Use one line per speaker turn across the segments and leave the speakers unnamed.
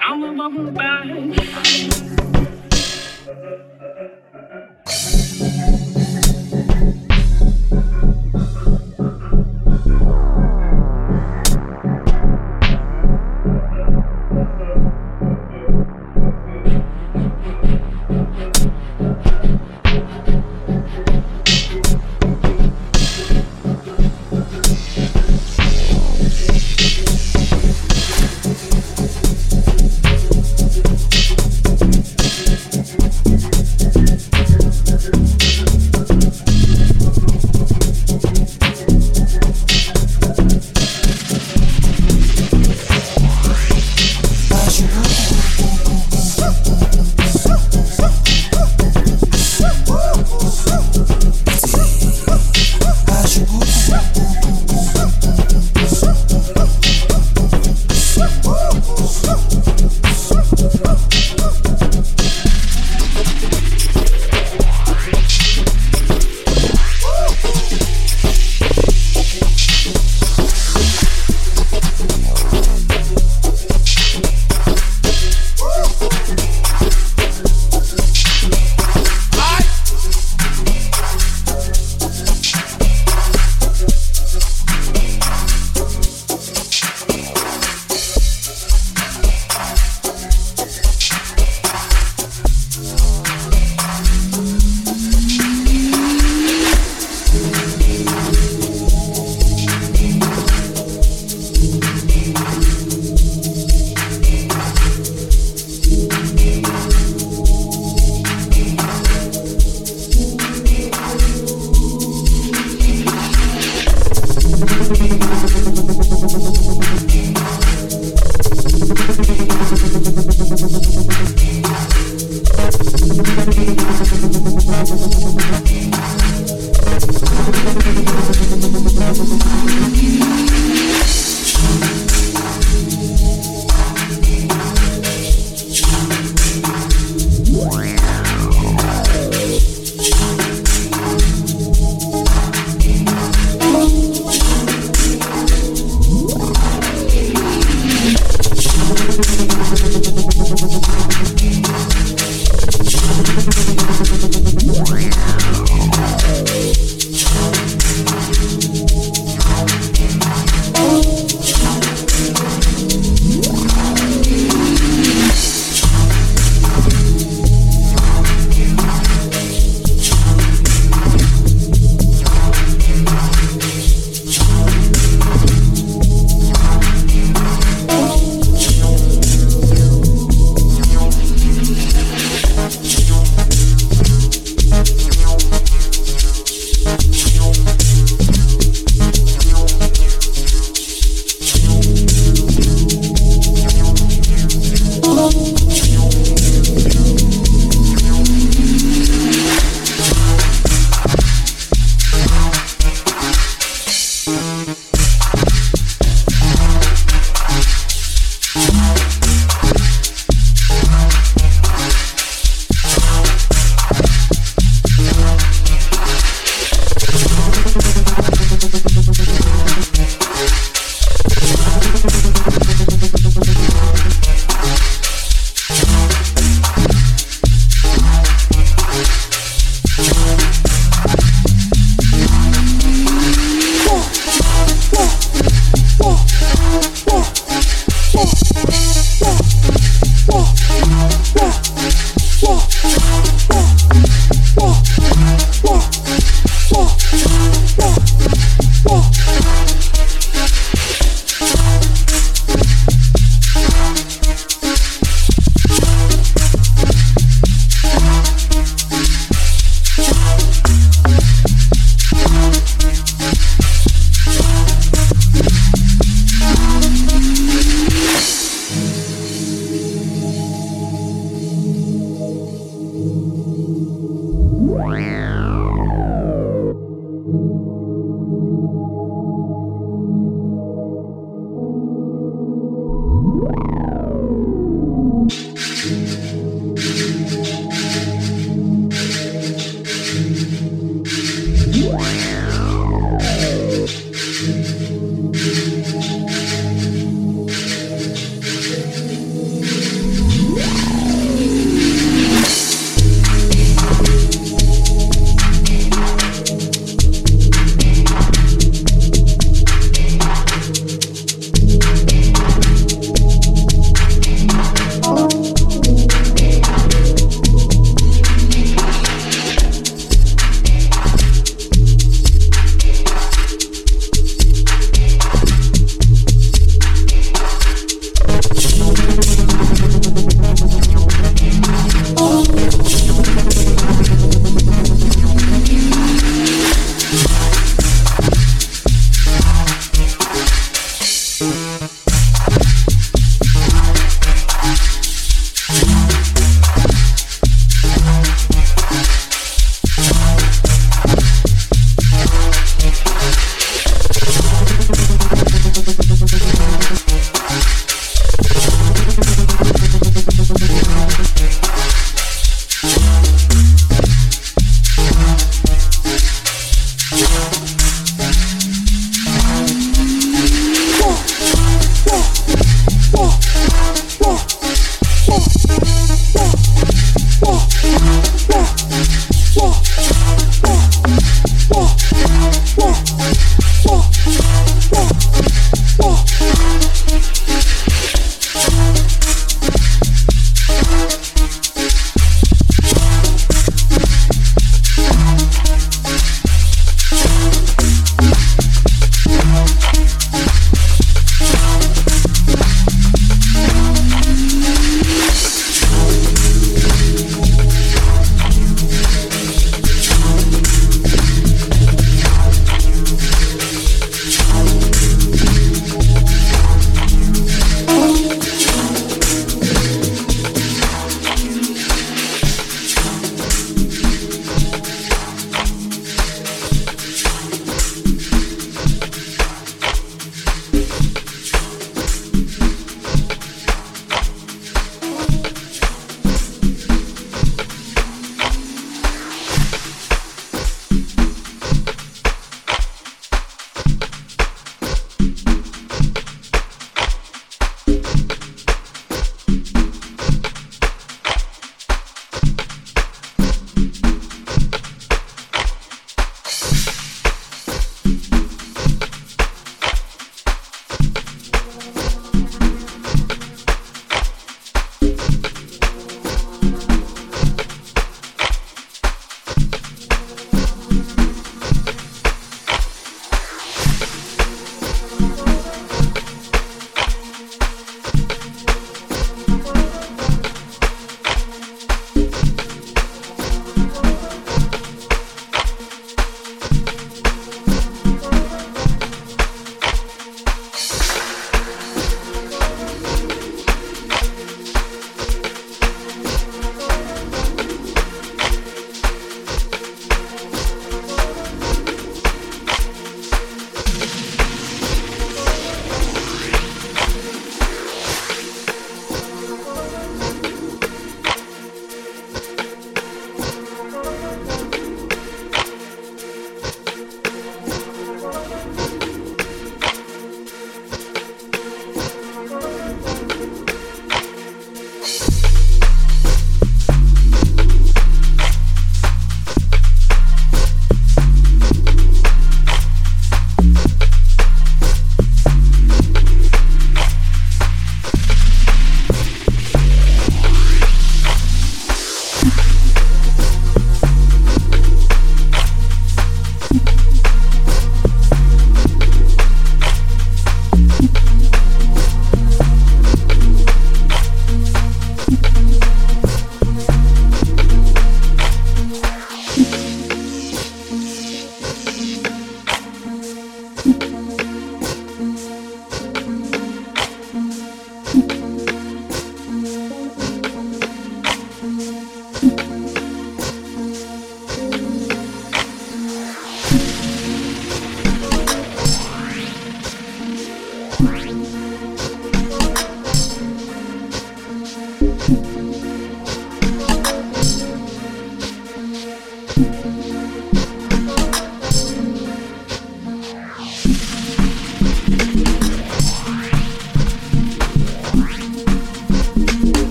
I'm a bubble bag.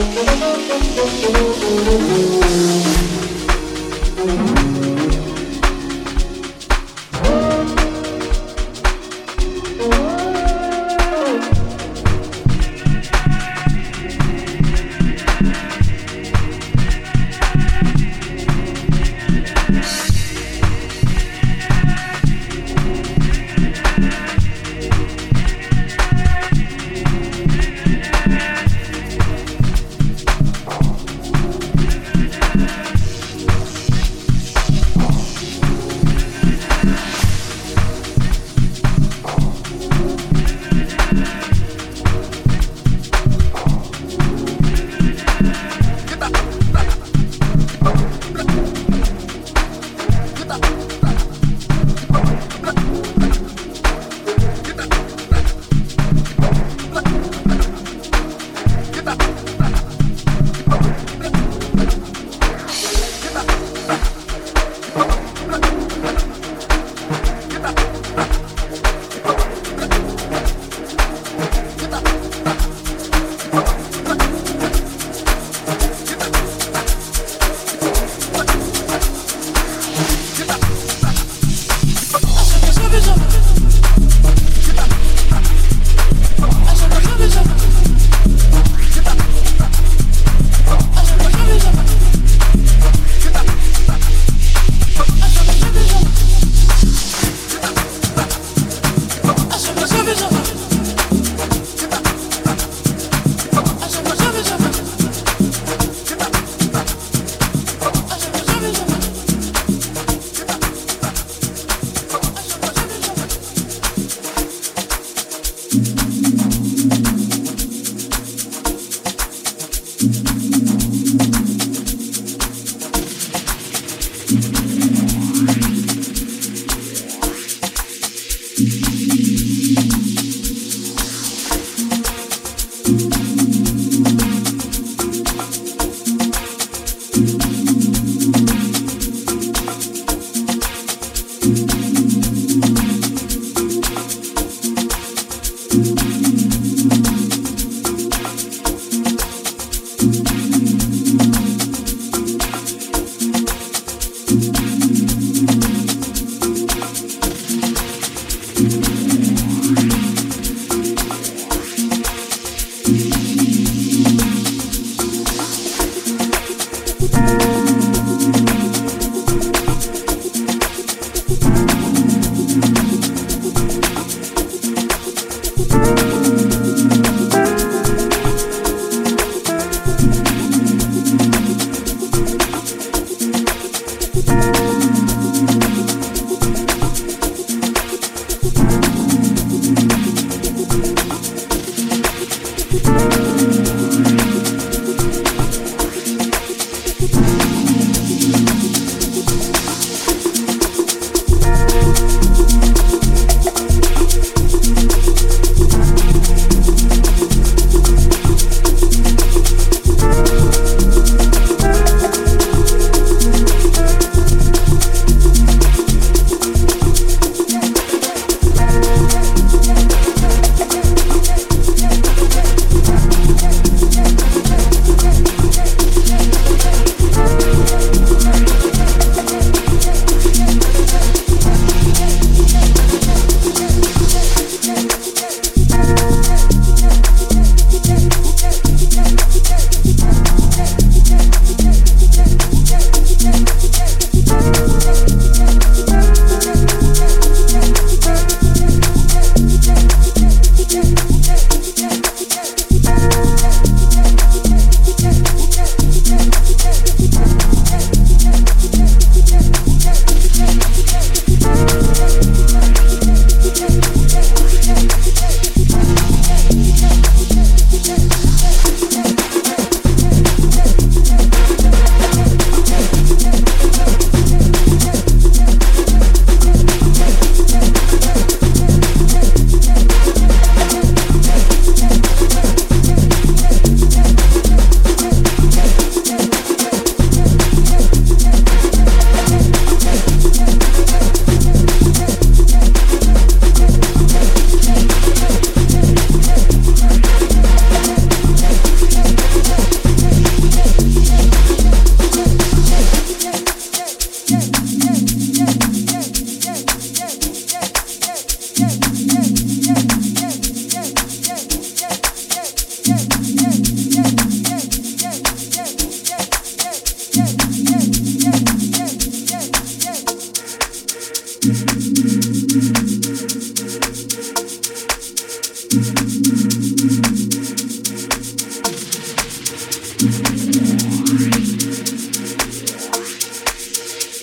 Thank you.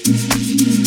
Thank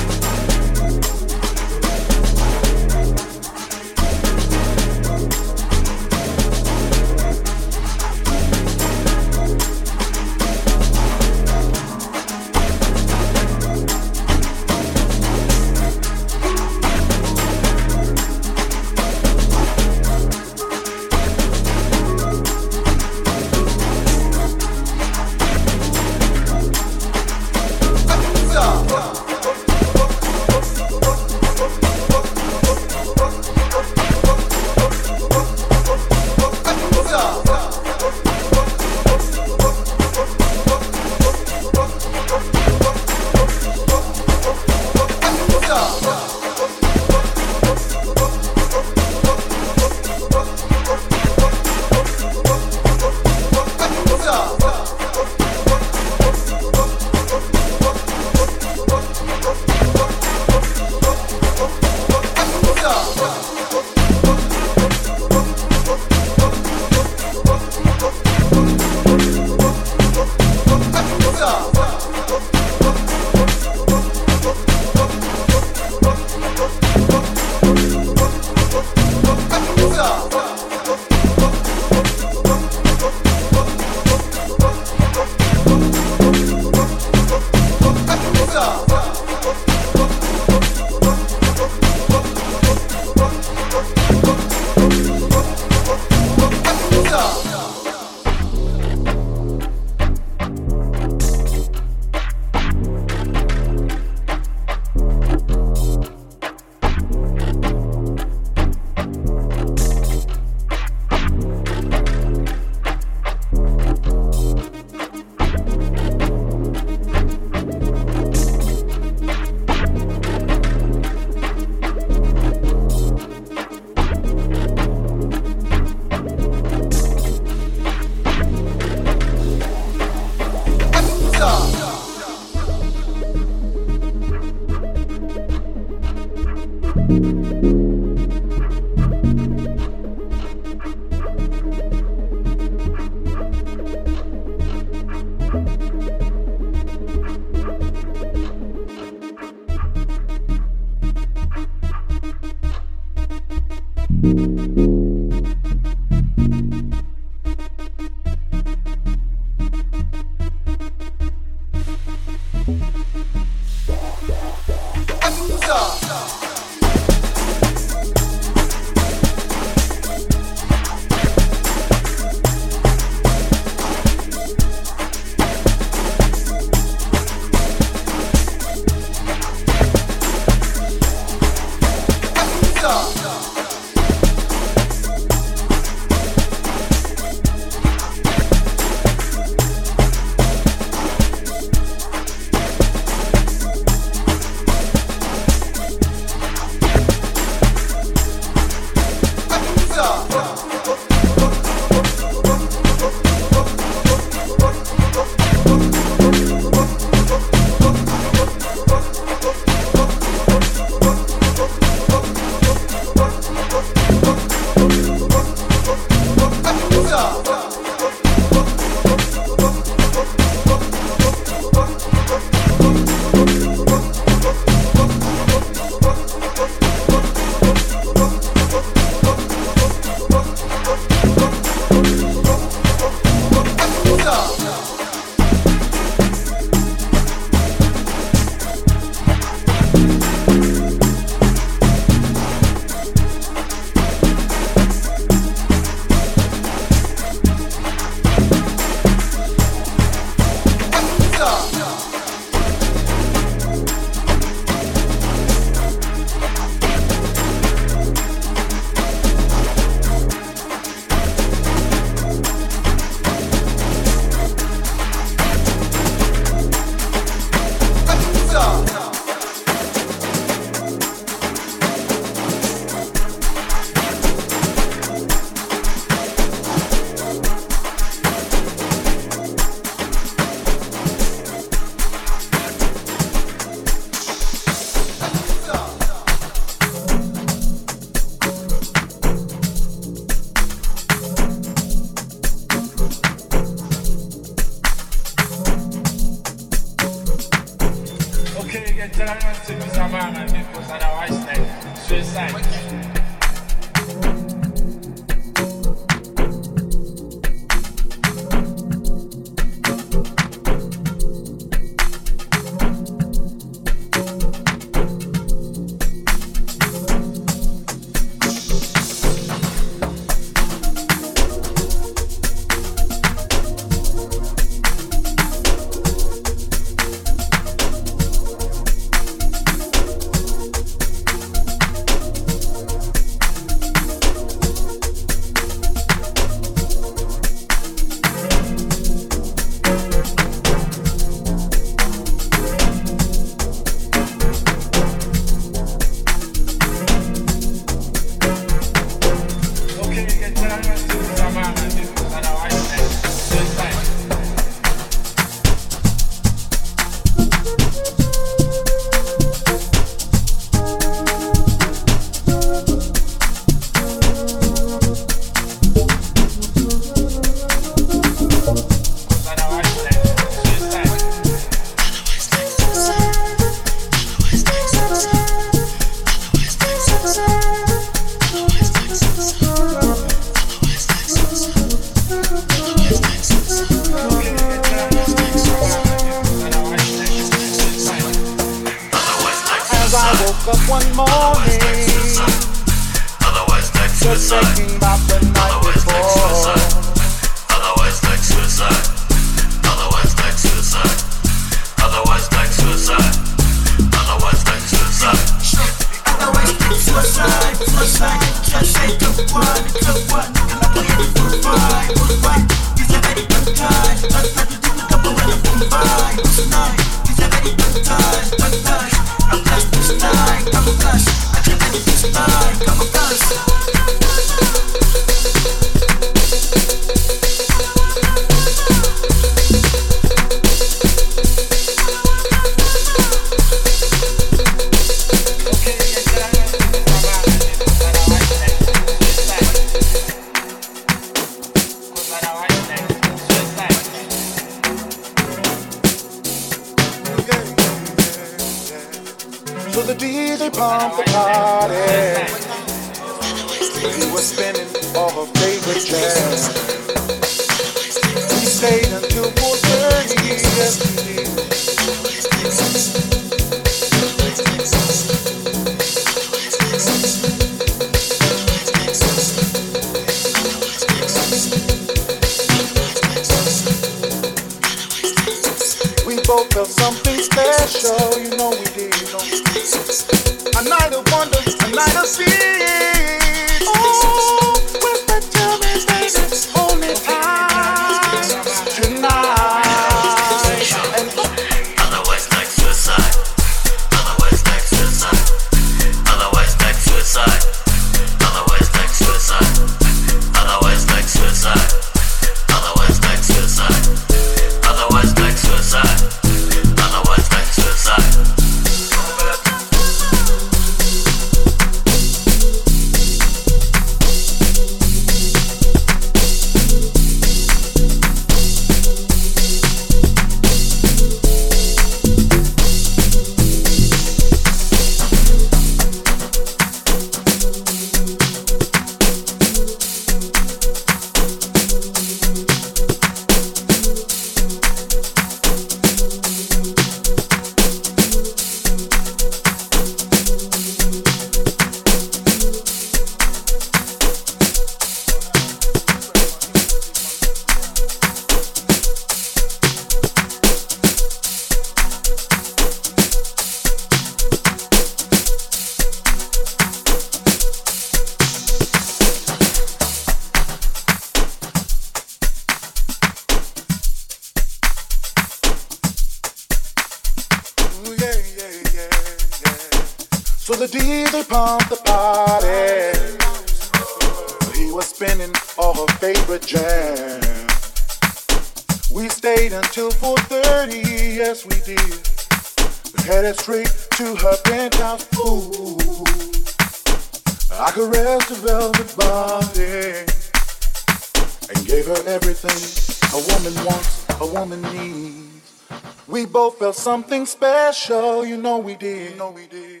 Something special, you know we did. You know we did.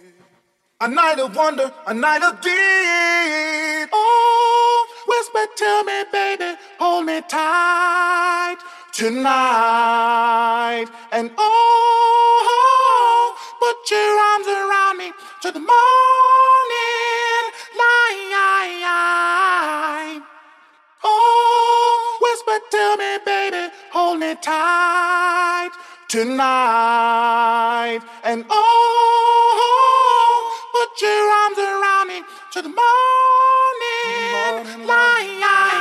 A night of wonder, a night of deed. Oh, whisper to me, baby, hold me tight tonight. And oh, put your arms around me to the morning light. Oh, whisper to me, baby, hold me tight tonight. And oh, put your arms around me to the morning light.